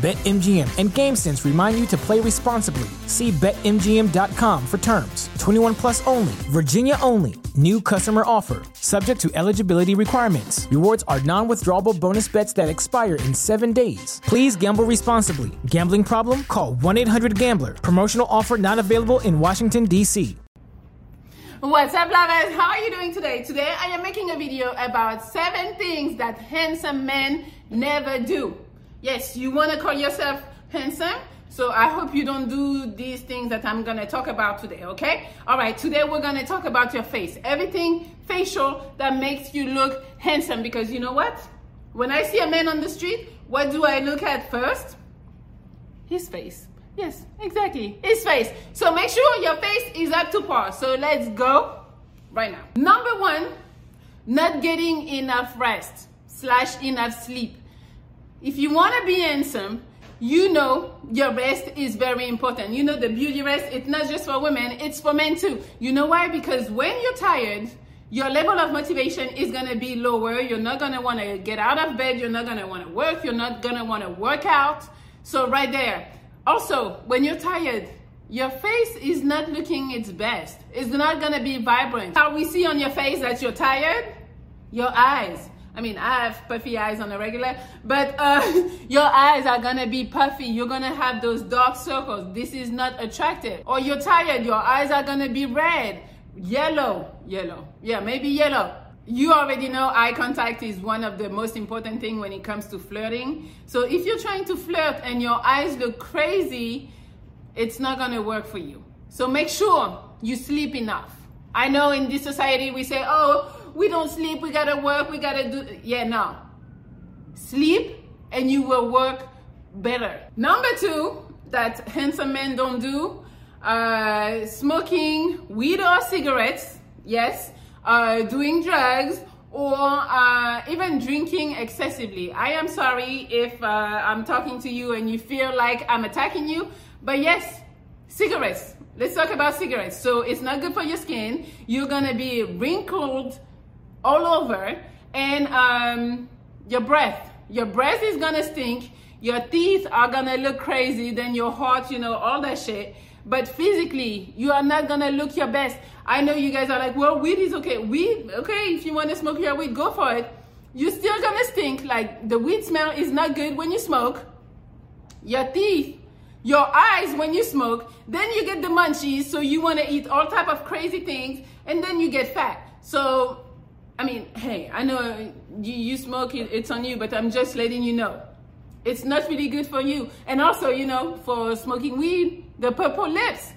BetMGM and GameSense remind you to play responsibly. See BetMGM.com for terms. 21 plus only, Virginia only. New customer offer, subject to eligibility requirements. Rewards are non withdrawable bonus bets that expire in seven days. Please gamble responsibly. Gambling problem? Call 1 800 Gambler. Promotional offer not available in Washington, D.C. What's up, lovers? How are you doing today? Today, I am making a video about seven things that handsome men never do. Yes, you want to call yourself handsome? So I hope you don't do these things that I'm to talk about today, okay? All right, today we're to talk about your face. Everything facial that makes you look handsome because you know what? When I see a man on the street, what do I look at first? His face. Yes, exactly. His face. So make sure your face is up to par. So let's go right now. Number one, not getting enough rest slash enough sleep. If you want to be handsome, you know your rest is very important. You know the beauty rest, it's not just for women, it's for men too. You know why? Because when you're tired, your level of motivation is going to be lower. You're not going to want to get out of bed. You're not going to want to work. You're not going to want to work out. So, right there. Also, when you're tired, your face is not looking its best. It's not going to be vibrant. How we see on your face that you're tired? Your eyes. I mean, I have puffy eyes on a regular, but uh, your eyes are gonna be puffy. You're gonna have those dark circles. This is not attractive. Or you're tired, your eyes are gonna be red, yellow, yellow. Yeah, maybe yellow. You already know eye contact is one of the most important thing when it comes to flirting. So if you're trying to flirt and your eyes look crazy, it's not gonna work for you. So make sure you sleep enough. I know in this society we say, oh, we don't sleep, we gotta work, we gotta do. Yeah, no. Sleep and you will work better. Number two, that handsome men don't do uh, smoking weed or cigarettes, yes, uh, doing drugs, or uh, even drinking excessively. I am sorry if uh, I'm talking to you and you feel like I'm attacking you, but yes, cigarettes. Let's talk about cigarettes. So it's not good for your skin. You're gonna be wrinkled all over and um, your breath. Your breath is gonna stink. Your teeth are gonna look crazy. Then your heart you know all that shit. But physically you are not gonna look your best. I know you guys are like well weed is okay. Weed okay if you want to smoke your weed go for it. You're still gonna stink. Like the weed smell is not good when you smoke. Your teeth your eyes when you smoke then you get the munchies so you want to eat all type of crazy things and then you get fat. So I mean, hey, I know you, you smoke it, it's on you, but I'm just letting you know. It's not really good for you. And also, you know, for smoking weed, the purple lips.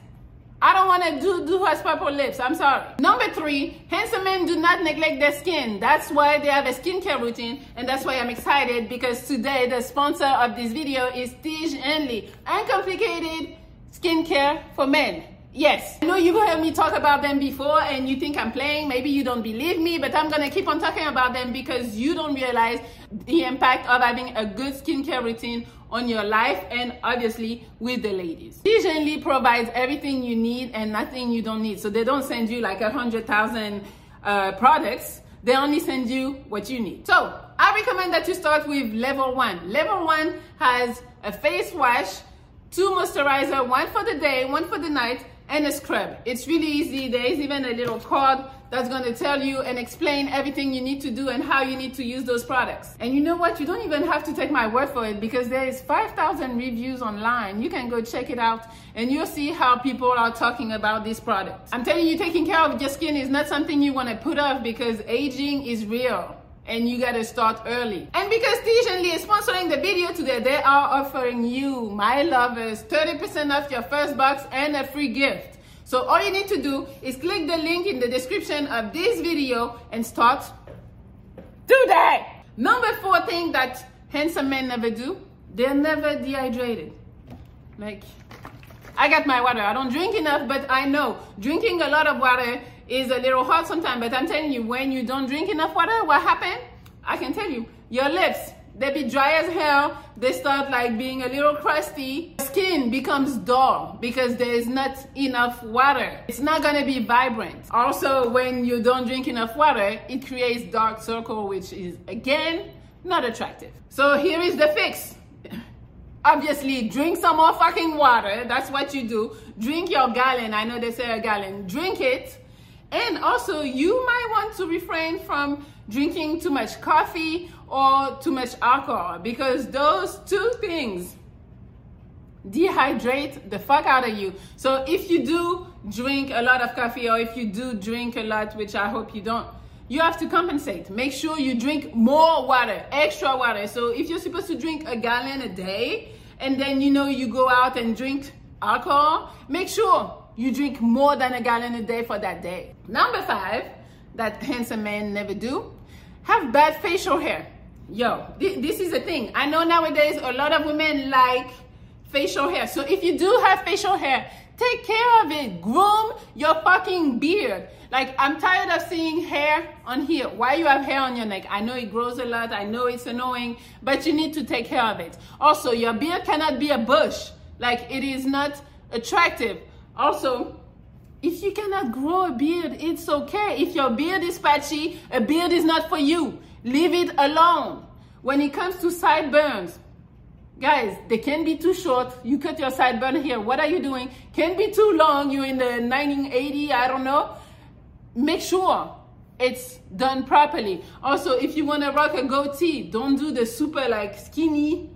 I don't want to do, do has purple lips. I'm sorry. Number three, handsome men do not neglect their skin. That's why they have a skincare routine. And that's why I'm excited because today the sponsor of this video is Tiege Hanley. Uncomplicated skincare for men. Yes, I know you've heard me talk about them before and you think I'm playing. Maybe you don't believe me, but I'm gonna keep on talking about them because you don't realize the impact of having a good skincare routine on your life and obviously with the ladies. Usually provides everything you need and nothing you don't need. So they don't send you like a hundred thousand uh, products. They only send you what you need. So I recommend that you start with level one. Level one has a face wash, two moisturizer, one for the day, one for the night, and a scrub. It's really easy. There is even a little card that's going to tell you and explain everything you need to do and how you need to use those products. And you know what? You don't even have to take my word for it because there is 5,000 reviews online. You can go check it out and you'll see how people are talking about these products. I'm telling you, taking care of your skin is not something you want to put off because aging is real and you gotta start early. And because Tiege Hanley is sponsoring the video today, they are offering you, my lovers, 30% off your first box and a free gift. So all you need to do is click the link in the description of this video and start that. Number four thing that handsome men never do, they're never dehydrated. Like, I got my water. I don't drink enough, but I know drinking a lot of water is a little hard sometimes. But I'm telling you, when you don't drink enough water, what happens? I can tell you, your lips, they be dry as hell. They start like being a little crusty. Skin becomes dull because there is not enough water. It's not gonna be vibrant. Also, when you don't drink enough water, it creates dark circle, which is again, not attractive. So here is the fix. Obviously, drink some more fucking water. That's what you do. Drink your gallon. I know they say a gallon. Drink it. And also, you might want to refrain from drinking too much coffee or too much alcohol because those two things dehydrate the fuck out of you. So if you do drink a lot of coffee or if you do drink a lot, which I hope you don't, you have to compensate. Make sure you drink more water, extra water. So if you're supposed to drink a gallon a day and then you know you go out and drink alcohol, make sure you drink more than a gallon a day for that day. Number five, that handsome men never do, have bad facial hair. Yo, th- this is a thing. I know nowadays a lot of women like facial hair. So if you do have facial hair, take care of it. Groom your fucking beard. Like I'm tired of seeing hair on here. Why you have hair on your neck? I know it grows a lot. I know it's annoying, but you need to take care of it. Also, your beard cannot be a bush. Like it is not attractive. Also, if you cannot grow a beard, it's okay. If your beard is patchy, a beard is not for you. Leave it alone. When it comes to sideburns, guys, they can be too short. You cut your sideburn here. What are you doing? Can be too long. You're in the 1980, I don't know. Make sure it's done properly. Also, if you want to rock a goatee, don't do the super like skinny.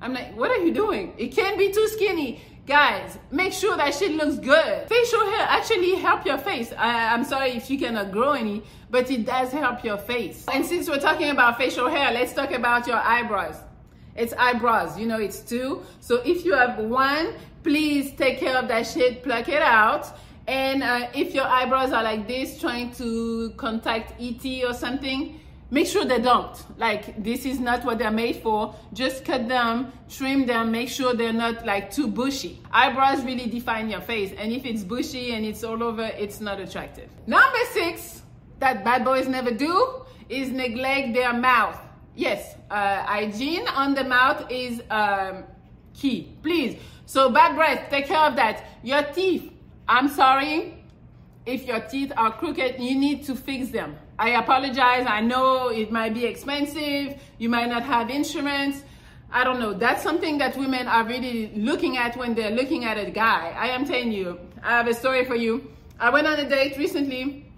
I'm like, what are you doing? It can be too skinny. Guys, make sure that shit looks good. Facial hair actually help your face. I, am sorry if you cannot grow any, but it does help your face. And since we're talking about facial hair, let's talk about your eyebrows. It's eyebrows, you know, it's two. So if you have one, please take care of that shit, pluck it out. And uh, if your eyebrows are like this, trying to contact ET or something, make sure they don't. Like this is not what they're made for. Just cut them, trim them, make sure they're not like too bushy. Eyebrows really define your face. And if it's bushy and it's all over, it's not attractive. Number six, that bad boys never do is neglect their mouth. Yes, uh, hygiene on the mouth is um, key. Please. So bad breath, take care of that. Your teeth, I'm sorry, if your teeth are crooked, you need to fix them. I apologize. I know it might be expensive. You might not have insurance. I don't know. That's something that women are really looking at when they're looking at a guy. I am telling you, I have a story for you. I went on a date recently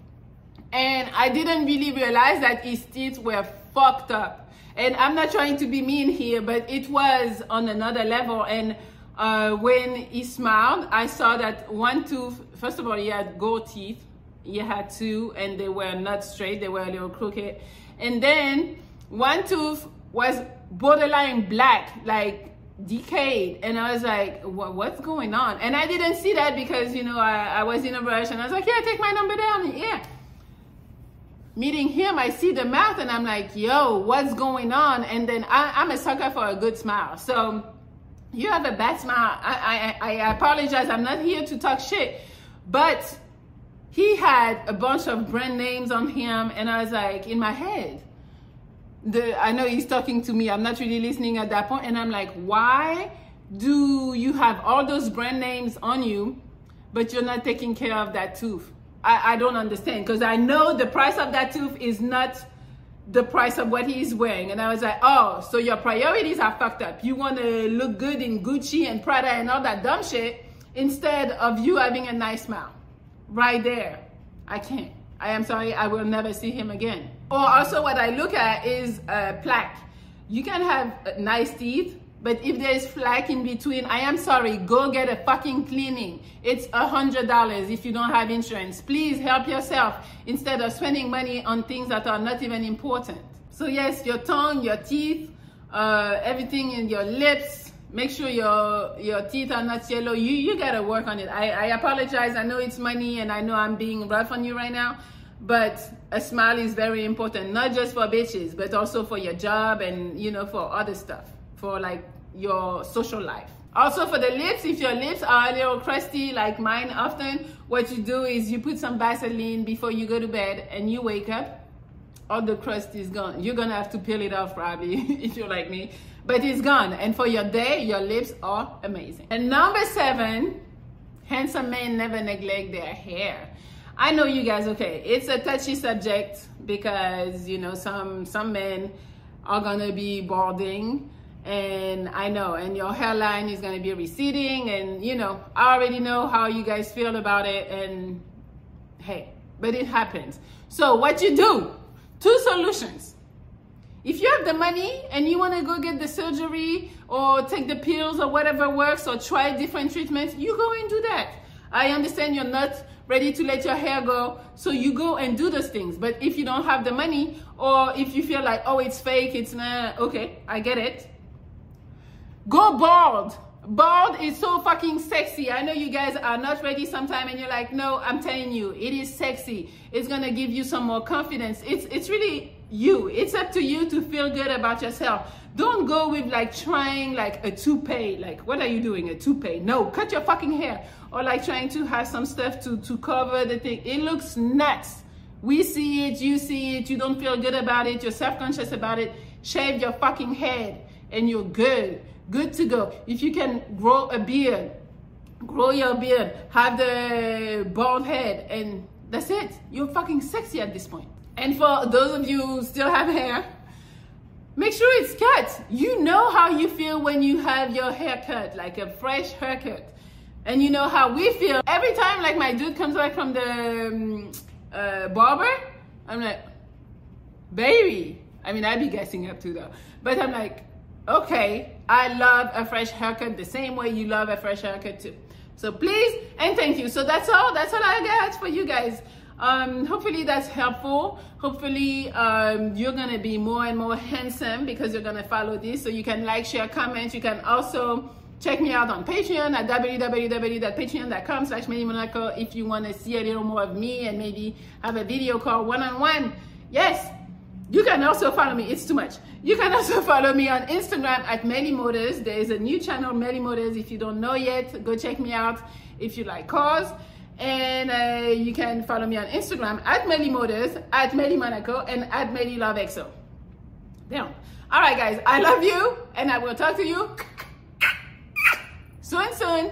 and I didn't really realize that his teeth were fucked up. And I'm not trying to be mean here, but it was on another level. And uh, when he smiled, I saw that one tooth, first of all, he had gold teeth. He had two, and they were not straight, they were a little crooked. And then one tooth was borderline black, like decayed. And I was like, what's going on? And I didn't see that because, you know, I, I was in a rush and I was like, yeah, take my number down. Yeah. Meeting him, I see the mouth and I'm like, yo, what's going on? And then I, I'm a sucker for a good smile. So, you have a bad smile. I, I, I apologize. I'm not here to talk shit. But he had a bunch of brand names on him, and I was like, in my head, the, I know he's talking to me. I'm not really listening at that point, and I'm like, why do you have all those brand names on you, but you're not taking care of that tooth? I, I don't understand because I know the price of that tooth is not the price of what he's wearing. And I was like, oh, so your priorities are fucked up. You want to look good in Gucci and Prada and all that dumb shit instead of you having a nice smile. Right there. I can't. I am sorry, I will never see him again. Or also what I look at is a plaque. You can have nice teeth, but if there's plaque in between, I am sorry, go get a fucking cleaning. It's a hundred dollars if you don't have insurance. Please help yourself instead of spending money on things that are not even important. So yes, your tongue, your teeth, uh, everything in your lips, make sure your your teeth are not yellow. You you gotta work on it. I, I apologize. I know it's money and I know I'm being rough on you right now. But a smile is very important, not just for bitches, but also for your job and you know for other stuff, for like your social life. Also for the lips, if your lips are a little crusty like mine often, what you do is you put some Vaseline before you go to bed and you wake up, all the crust is gone. You're gonna have to peel it off probably if you're like me, but it's gone. And for your day, your lips are amazing. And number seven, handsome men never neglect their hair. I know you guys, okay, it's a touchy subject because, you know, some, some men are gonna be balding and I know, and your hairline is gonna be receding, and you know, I already know how you guys feel about it, and hey, but it happens. So, what you do? Two solutions. If you have the money and you wanna go get the surgery or take the pills or whatever works or try different treatments, you go and do that. I understand you're not ready to let your hair go, so you go and do those things. But if you don't have the money, or if you feel like, oh, it's fake, it's not, okay, I get it Go bald. Bald is so fucking sexy. I know you guys are not ready sometime and you're like, no, I'm telling you, it is sexy. It's gonna give you some more confidence. It's it's really you. It's up to you to feel good about yourself. Don't go with like trying like a toupee. Like, what are you doing? A toupee? No, cut your fucking hair. Or like trying to have some stuff to, to cover the thing. It looks nuts. We see it, you see it, you don't feel good about it, you're self-conscious about it. Shave your fucking head and you're good good to go. If you can grow a beard, grow your beard, have the bald head, and that's it. You're fucking sexy at this point. And for those of you who still have hair, make sure it's cut. You know how you feel when you have your hair cut, like a fresh haircut. And you know how we feel. Every time like my dude comes back from the um, uh, barber, I'm like, baby. I mean, I'd be guessing up too though. But I'm like, okay, I love a fresh haircut the same way you love a fresh haircut too. So please and thank you. So that's all. That's all I got for you guys. Um, hopefully that's helpful. Hopefully um, you're gonna be more and more handsome because you're gonna follow this. So you can like, share, comment. You can also check me out on Patreon at www.patreon.com slash Monaco if you want to see a little more of me and maybe have a video call one-on-one. -on -one. Yes, you can also follow me. It's too much. You can also follow me on Instagram at Melli Motors. There is a new channel, Melli Motors. If you don't know yet, go check me out if you like cars. And uh, you can follow me on Instagram at Melli Motors, at Melli Monaco, and at Melly Love EXO. Damn. All right, guys. I love you, and I will talk to you soon, soon.